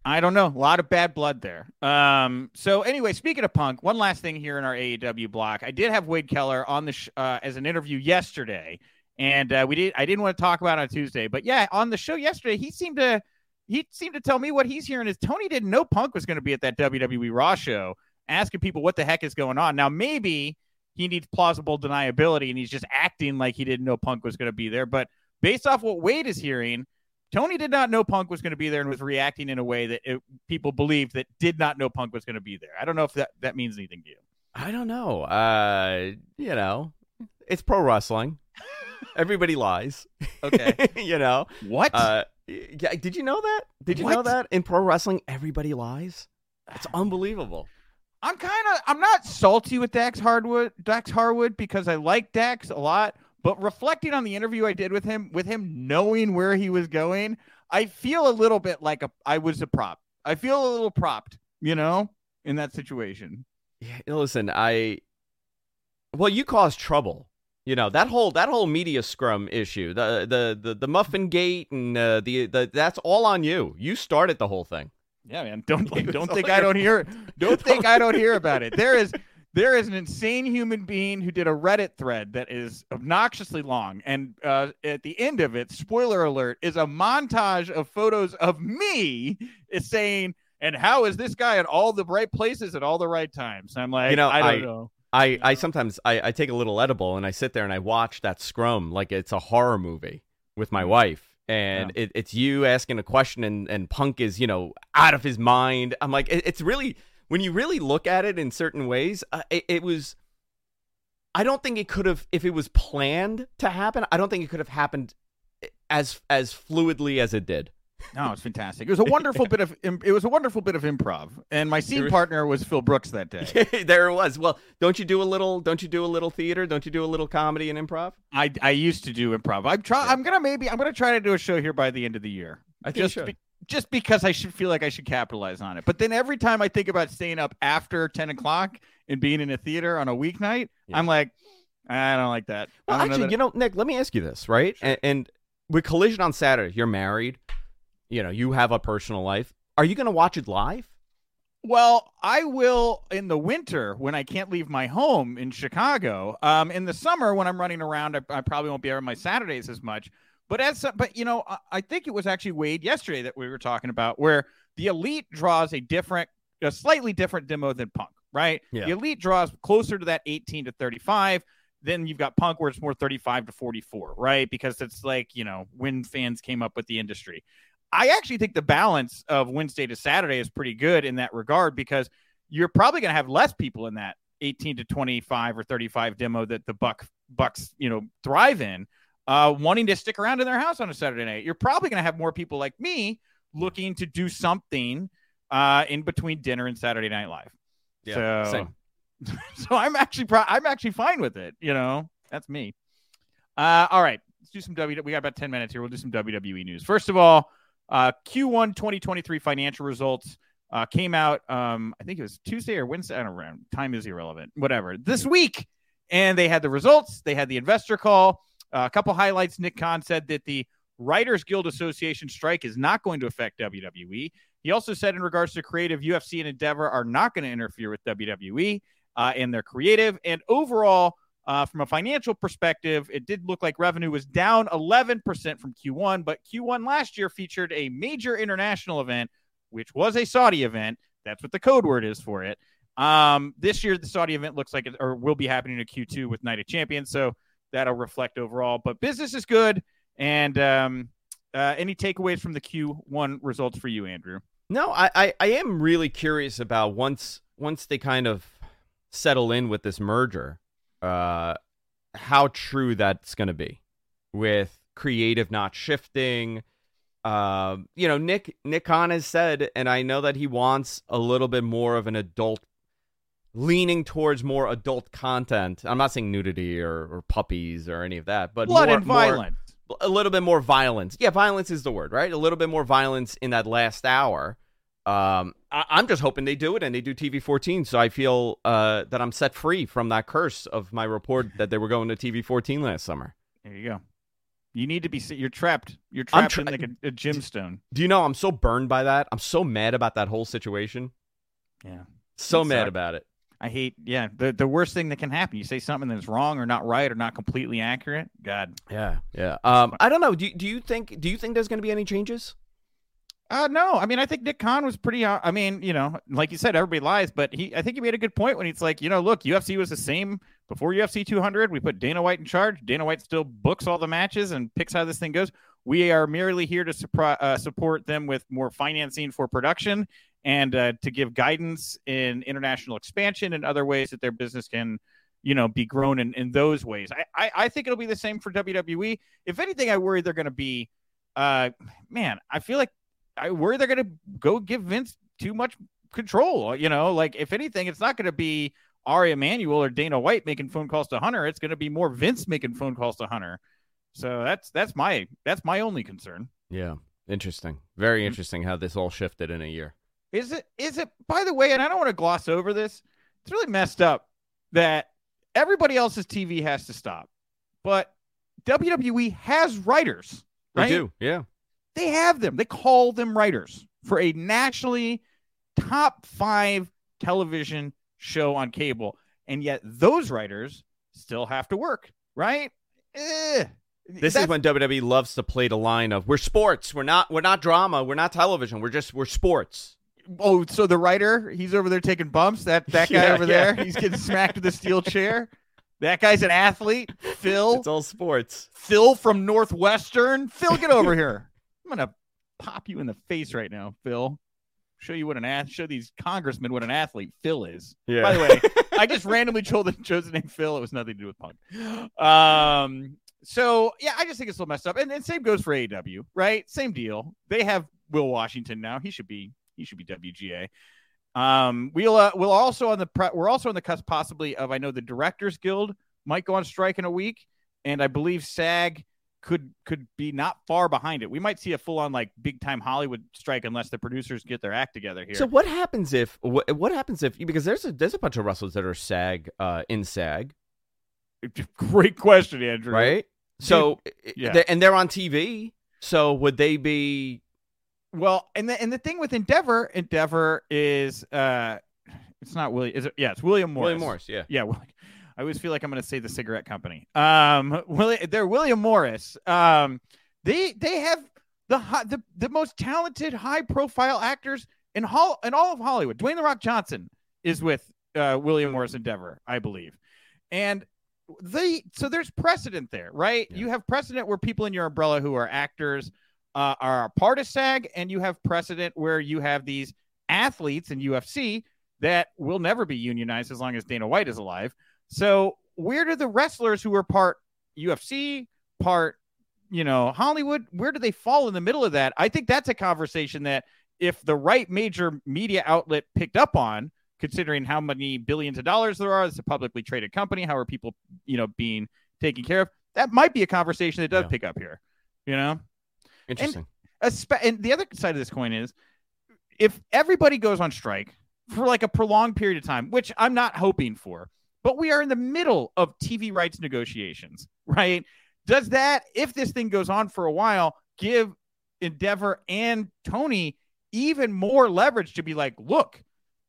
Speaker 1: I don't know. A lot of bad blood there. Um, so anyway, speaking of Punk, one last thing here in our AEW block, I did have Wade Keller on the sh- uh, as an interview yesterday, and uh, we did. I didn't want to talk about it on Tuesday, but yeah, on the show yesterday, he seemed to he seemed to tell me what he's hearing is Tony didn't know Punk was going to be at that WWE Raw show, asking people what the heck is going on. Now maybe he needs plausible deniability, and he's just acting like he didn't know Punk was going to be there, but based off what Wade is hearing Tony did not know Punk was going to be there and was reacting in a way that it, people believed that did not know Punk was going to be there. I don't know if that, that means anything to you.
Speaker 2: I don't know. Uh, you know, it's pro wrestling. Everybody lies.
Speaker 1: Okay. (laughs)
Speaker 2: you know
Speaker 1: what?
Speaker 2: Uh, yeah. Did you know that? Did you
Speaker 1: what?
Speaker 2: know that in pro wrestling, everybody lies? It's unbelievable.
Speaker 1: I'm kind of I'm not salty with Dax Hardwood, Dax Harwood because I like Dax a lot, but reflecting on the interview I did with him, with him knowing where he was going, I feel a little bit like a I was a prop. I feel a little propped, you know, in that situation.
Speaker 2: Yeah, listen, I well, you caused trouble. You know that whole that whole media scrum issue, the the the, the muffin gate, and uh, the the that's all on you. You started the whole thing.
Speaker 1: Yeah, man. Don't (laughs) don't think I don't hear. (laughs) Don't think I don't hear about it. There is there is an insane human being who did a Reddit thread that is obnoxiously long. And uh, at the end of it, spoiler alert, is a montage of photos of me is saying, and how is this guy at all the right places at all the right times? I'm like, you know, I don't I, know.
Speaker 2: I, I sometimes I, I take a little edible and I sit there and I watch that scrum like it's a horror movie with my wife. And
Speaker 1: Yeah.
Speaker 2: it, it's you asking a question and, and Punk is, you know, out of his mind. I'm like, it, it's really, when you really look at it in certain ways, uh, it, it was, I don't think it could have, if it was planned to happen, I don't think it could have happened as as fluidly as it did.
Speaker 1: No, it's fantastic. It was a wonderful (laughs) bit of it was a wonderful bit of improv, and my scene
Speaker 2: was-
Speaker 1: partner was Phil Brooks that day. (laughs)
Speaker 2: there it was. Well, don't you do a little? Don't you do a little theater? Don't you do a little comedy and improv?
Speaker 1: I I used to do improv. I'm try. I'm gonna maybe I'm gonna try to do a show here by the end of the year.
Speaker 2: I think
Speaker 1: just be- just because I should feel like I should capitalize on it. But then every time I think about staying up after ten o'clock and being in a theater on a weeknight,
Speaker 2: Yeah.
Speaker 1: I'm like, I don't like that.
Speaker 2: Well,
Speaker 1: I don't know
Speaker 2: actually,
Speaker 1: that-
Speaker 2: you know, Nick, let me ask you this, right? And, and with Collision on Saturday, you're married. You know, you have a personal life. Are you going to watch it live?
Speaker 1: Well, I will in the winter when I can't leave my home in Chicago. Um, in the summer when I'm running around, I, I probably won't be on my Saturdays as much. But as uh, but you know, I, I think it was actually Wade yesterday that we were talking about where the elite draws a different, a slightly different demo than Punk, right?
Speaker 2: Yeah.
Speaker 1: The elite draws closer to that 18 to 35. Then you've got Punk where it's more 35 to 44, right? Because it's like you know when fans came up with the industry. I actually think the balance of Wednesday to Saturday is pretty good in that regard because you're probably going to have less people in that 18 to 25 or 35 demo that the Buck Bucks, you know, thrive in, uh, wanting to stick around in their house on a Saturday night. You're probably going to have more people like me looking to do something uh, in between dinner and Saturday Night Live. so,
Speaker 2: same. (laughs)
Speaker 1: so I'm actually pro- I'm actually fine with it. You know, that's me. Uh, all right, let's do some W. We got about 10 minutes here. We'll do some WWE news. First of all, uh, Q1 2023 financial results uh, came out. Um, I think it was Tuesday or Wednesday. I don't know. Time is irrelevant. Whatever. This week, and they had the results. They had the investor call. Uh, a couple highlights. Nick Khan said that the Writers Guild Association strike is not going to affect WWE. He also said, in regards to creative, UFC and Endeavor are not going to interfere with WWE uh, and their creative. And overall, uh, from a financial perspective, it did look like revenue was down 11% from Q1, but Q1 last year featured a major international event, which was a Saudi event. That's what the code word is for it. Um, this year, the Saudi event looks like it or will be happening in Q2 with Night of Champions. So that'll reflect overall. But business is good. And um, uh, any takeaways from the Q1 results for you, Andrew?
Speaker 2: No, I, I, I am really curious about once once they kind of settle in with this merger, uh, how true that's going to be with creative not shifting. Um, you know, Nick Nick Khan has said, and I know that he wants a little bit more of an adult, leaning towards more adult content. I'm not saying nudity or, or puppies or any of that, but
Speaker 1: Blood
Speaker 2: more,
Speaker 1: and
Speaker 2: more-
Speaker 1: violence.
Speaker 2: a little bit more violence. Yeah, violence is the word, right? A little bit more violence in that last hour. Um, I- I'm just hoping they do it and they do TV 14, so I feel uh, that I'm set free from that curse of my report (laughs) that they were going to TV 14 last summer.
Speaker 1: There you go. You need to be. You're trapped. You're trapped
Speaker 2: tra-
Speaker 1: in like a, a gemstone.
Speaker 2: Do you know I'm so burned by that? I'm so mad about that whole situation.
Speaker 1: Yeah.
Speaker 2: So mad about it.
Speaker 1: I hate. Yeah. The the worst thing that can happen. You say something that's wrong or not right or not completely accurate. God.
Speaker 2: Yeah, yeah. Um, I don't know. Do do you think do you think there's going to be any changes?
Speaker 1: Uh, no, I mean, I think Nick Khan was pretty. Uh, I mean, you know, like you said, everybody lies, but he, I think he made a good point when he's like, you know, look, UFC was the same before UFC 200. We put Dana White in charge. Dana White still books all the matches and picks how this thing goes. We are merely here to suppri- uh, support them with more financing for production and uh, to give guidance in international expansion and other ways that their business can, you know, be grown in, in those ways. I, I, I think it'll be the same for WWE. If anything, I worry they're going to be, uh, man, I feel like I worry they're going to go give Vince too much control. You know, like if anything, it's not going to be Ari Emanuel or Dana White making phone calls to Hunter. It's going to be more Vince making phone calls to Hunter. So that's that's my that's my only concern.
Speaker 2: Yeah, interesting. Very interesting how this all shifted in a year.
Speaker 1: Is it is it by the way, and I don't want to gloss over this. It's really messed up that everybody else's TV has to stop, but WWE has writers.
Speaker 2: They
Speaker 1: Right?
Speaker 2: do. Yeah.
Speaker 1: they have them. They call them writers for a nationally top five television show on cable. And yet those writers still have to work, right? Eh.
Speaker 2: This
Speaker 1: That's-
Speaker 2: is when WWE loves to play the line of we're sports, we're not we're not drama, we're not television, we're just we're sports.
Speaker 1: Oh, so the writer, he's over there taking bumps. That that guy
Speaker 2: Yeah,
Speaker 1: over
Speaker 2: yeah.
Speaker 1: there, he's getting smacked with a steel chair. That guy's an athlete. Phil,
Speaker 2: It's all sports.
Speaker 1: Phil from Northwestern. Phil, get over here. (laughs) I'm gonna pop you in the face right now, Phil. Show you what an ath- show these congressmen what an athlete Phil is.
Speaker 2: Yeah.
Speaker 1: By the way, I just (laughs) randomly chose the, chose the name Phil. It was nothing to do with punk. Um. So yeah, I just think it's a little messed up, and, and same goes for AEW, right? Same deal. They have Will Washington now. He should be he should be WGA. Um. We'll uh, we'll also on the pre- we're also on the cusp possibly of I know the Directors Guild might go on strike in a week, and I believe SAG could could be not far behind it. We might see a full on like big time Hollywood strike unless the producers get their act together here.
Speaker 2: So what happens if what, what happens if because there's a there's a bunch of wrestlers that are SAG uh, in SAG, (laughs)
Speaker 1: Great question, Andrew.
Speaker 2: right? So
Speaker 1: yeah.
Speaker 2: and they're on TV. So would they be?
Speaker 1: Well, and the and the thing with Endeavor, Endeavor is uh, it's not William. Is it? Yeah, it's William Morris.
Speaker 2: William Morris, yeah.
Speaker 1: Yeah, well, I always feel like I'm going to say the cigarette company. Um, Willi- they're William Morris. Um, they they have the the the most talented, high profile actors in hall in all of Hollywood. Dwayne the Rock Johnson is with uh, William Morris Endeavor, I believe, and they so there's precedent there, right?
Speaker 2: Yeah.
Speaker 1: You have precedent where people in your umbrella who are actors uh, are a part of SAG, and you have precedent where you have these athletes in UFC that will never be unionized as long as Dana White is alive. So where do the wrestlers who are part UFC, part you know Hollywood, where do they fall in the middle of that? I think that's a conversation that if the right major media outlet picked up on, considering how many billions of dollars there are, it's a publicly traded company. How are people you know being taken care of? That might be a conversation that does
Speaker 2: Yeah.
Speaker 1: pick up here. You know,
Speaker 2: Interesting.
Speaker 1: Espe- and the other side of this coin is if everybody goes on strike for like a prolonged period of time, which I'm not hoping for, but we are in the middle of TV rights negotiations, right? Does that, if this thing goes on for a while, give Endeavor and Tony even more leverage to be like, look,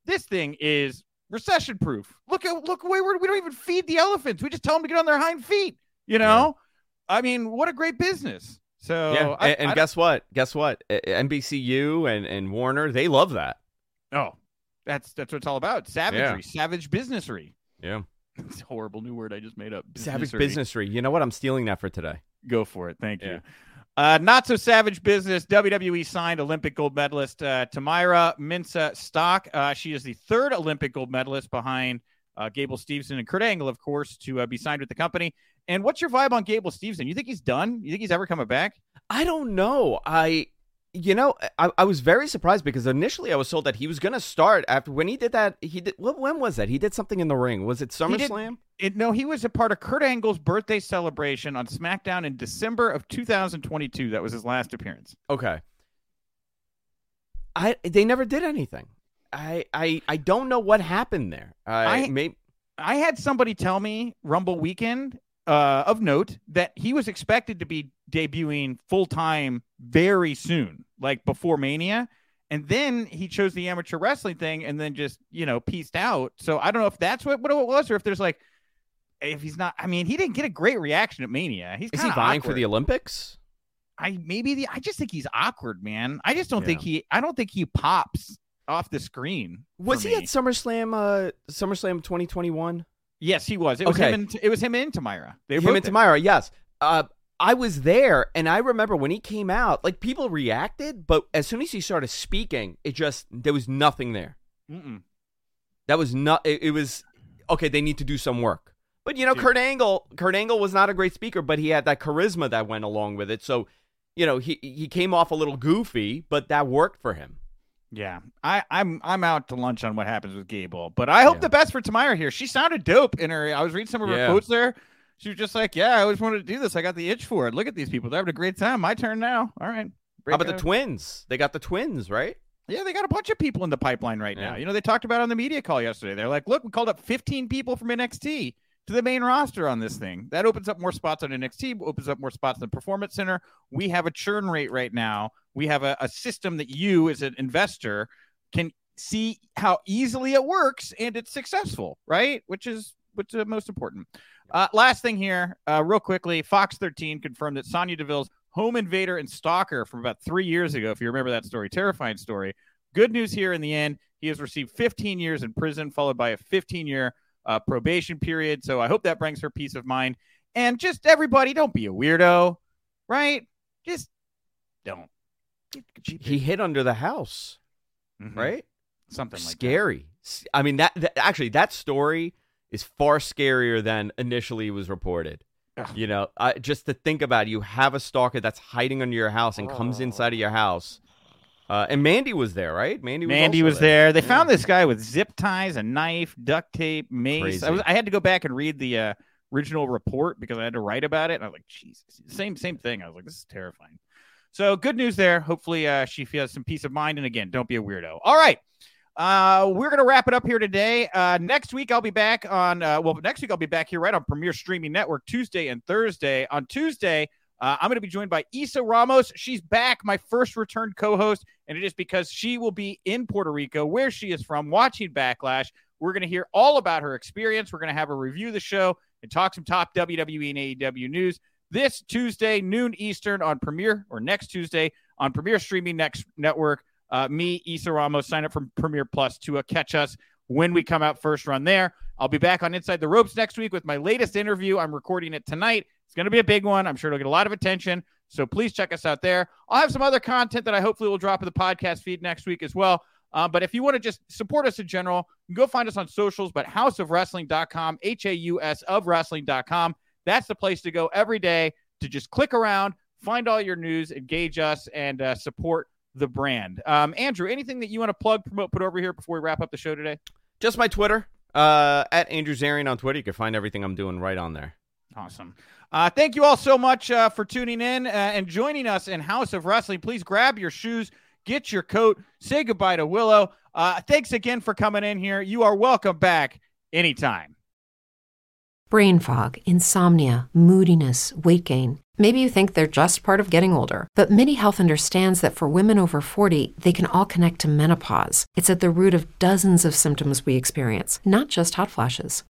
Speaker 1: this thing is recession proof. Look at look away. We don't even feed the elephants. We just tell them to get on their hind feet. You know, I mean, what a great business. So
Speaker 2: yeah,
Speaker 1: I,
Speaker 2: and, and
Speaker 1: I-
Speaker 2: guess what? Guess what? NBCU and and Warner, they love that.
Speaker 1: Oh, that's that's what it's all about. Savagery, savage businessry.
Speaker 2: Yeah, (laughs)
Speaker 1: It's a horrible new word I just made up.
Speaker 2: savage
Speaker 1: Businessry.
Speaker 2: businessry. You know what? I'm stealing that for today.
Speaker 1: Go for it. Thank
Speaker 2: Yeah.
Speaker 1: you. Uh, not so savage business. WWE signed Olympic gold medalist uh, Tamyra Mensah-Stock. Uh, she is the third Olympic gold medalist behind uh, Gable Stevenson and Kurt Angle, of course, to uh, be signed with the company. And what's your vibe on Gable Stevenson? You think he's done? You think he's ever coming back?
Speaker 2: I don't know. I, you know, I, I was very surprised because initially I was told that he was going to start after when he did that. He did. What, when was that? He did something in the ring. Was it SummerSlam?
Speaker 1: It, no, he was a part of Kurt Angle's birthday celebration on SmackDown in December of 2022. That was his last appearance.
Speaker 2: Okay. I they never did anything. I I I don't know what happened there. I,
Speaker 1: I-
Speaker 2: may,
Speaker 1: I had somebody tell me Rumble Weekend uh, of note that he was expected to be debuting full time very soon, like before Mania. And then he chose the amateur wrestling thing and then just, you know, pieced out. So I don't know if that's what, what it was or if there's like, if he's not, I mean, he didn't get a great reaction at Mania. He's
Speaker 2: is he vying for the Olympics?
Speaker 1: I maybe the, I just think he's awkward, man. I just don't
Speaker 2: Yeah.
Speaker 1: think he, I don't think he pops off the screen.
Speaker 2: Was he
Speaker 1: me.
Speaker 2: at SummerSlam? Uh, SummerSlam 2021.
Speaker 1: Yes, he was. It was
Speaker 2: Okay.
Speaker 1: him and it was him and Tamyra. They were
Speaker 2: Him and
Speaker 1: there.
Speaker 2: Tamyra, yes. Uh, I was there, and I remember when he came out, like people reacted, but as soon as he started speaking, it just there was nothing there.
Speaker 1: Mm-mm.
Speaker 2: That was not. It, it was okay. They need to do some work. But you know,
Speaker 1: Dude.
Speaker 2: Kurt Angle, Kurt Angle was not a great speaker, but he had that charisma that went along with it. So, you know, he he came off a little goofy, but that worked for him.
Speaker 1: Yeah, I, I'm I'm out to lunch on what happens with Gable, but I hope
Speaker 2: Yeah.
Speaker 1: the best for Tamyra here. She sounded dope in her. I was reading some of her
Speaker 2: Yeah.
Speaker 1: quotes there. She was just like, "Yeah, I always wanted to do this. I got the itch for it. Look at these people; they're having a great time. My turn now. All right."
Speaker 2: How about the twins? They got the twins, right?
Speaker 1: Yeah, they got a bunch of people in the pipeline right now. You know, they talked about on the media call yesterday. They're like, "Look, we called up 15 people from NXT to the main roster on this thing. That opens up more spots on NXT, opens up more spots in the Performance Center. We have a churn rate right now. We have a, a system that you, as an investor, can see how easily it works and it's successful, right? Which is what's the most important. Uh, last thing here, uh, real quickly, Fox 13 confirmed that Sonya Deville's home invader and stalker from about three years ago, if you remember that story, terrifying story, good news here in the end. He has received 15 years in prison, followed by a 15 year uh, probation period. So I hope that brings her peace of mind. And just everybody, don't be a weirdo, right? Just don't.
Speaker 2: He hid under the house,
Speaker 1: Mhm.
Speaker 2: right?
Speaker 1: Something like
Speaker 2: Scary. I mean, that, that actually that story is far scarier than initially was reported.
Speaker 1: Ugh.
Speaker 2: You know, I, just to think about it, you have a stalker that's hiding under your house and comes inside of your house. Uh, and Mandy was there, right? Mandy was
Speaker 1: Mandy was there. They
Speaker 2: Yeah.
Speaker 1: found this guy with zip ties, a knife, duct tape, mace.
Speaker 2: Crazy.
Speaker 1: I was I had to go back and read the uh, original report because I had to write about it. And I was like, Jesus, same same thing. I was like, this is terrifying. So good news there. Hopefully, uh, she feels some peace of mind. And again, don't be a weirdo. All right. Uh, we're gonna wrap it up here today. Uh, next week I'll be back on. Uh, well, next week I'll be back here right on Premier Streaming Network Tuesday and Thursday. On Tuesday, uh, I'm gonna be joined by Isa Ramos. She's back, my first returned co-host, and it is because she will be in Puerto Rico, where she is from, watching Backlash. We're gonna hear all about her experience. We're gonna have a review of the show and talk some top WWE and AEW news this Tuesday, noon Eastern on Premier, or next Tuesday on Premier Streaming Next Network. Uh, me, Issa Ramos, sign up for Premier Plus to uh, catch us when we come out first run there. I'll be back on Inside the Ropes next week with my latest interview. I'm recording it tonight. It's going to be a big one. I'm sure it'll get a lot of attention. So please check us out there. I'll have some other content that I hopefully will drop in the podcast feed next week as well. Uh, but if you want to just support us in general, you can go find us on socials, but hausofwrestling.com, H A U S of wrestling.com. That's the place to go every day to just click around, find all your news, engage us, and uh, support the brand. Um, Andrew, anything that you want to plug, promote, put over here before we wrap up the show today?
Speaker 2: Just my Twitter, uh, at Andrew Zarian on Twitter. You can find everything I'm doing right on there.
Speaker 1: Awesome. Uh, thank you all so much uh, for tuning in uh, and joining us in Haus of Wrestling. Please grab your shoes, get your coat, say goodbye to Willow. Uh, thanks again for coming in here. You are welcome back anytime.
Speaker 3: Brain fog, insomnia, moodiness, weight gain. Maybe you think they're just part of getting older, but MIDI Health understands that for women over 40, they can all connect to menopause. It's at the root of dozens of symptoms we experience, not just hot flashes.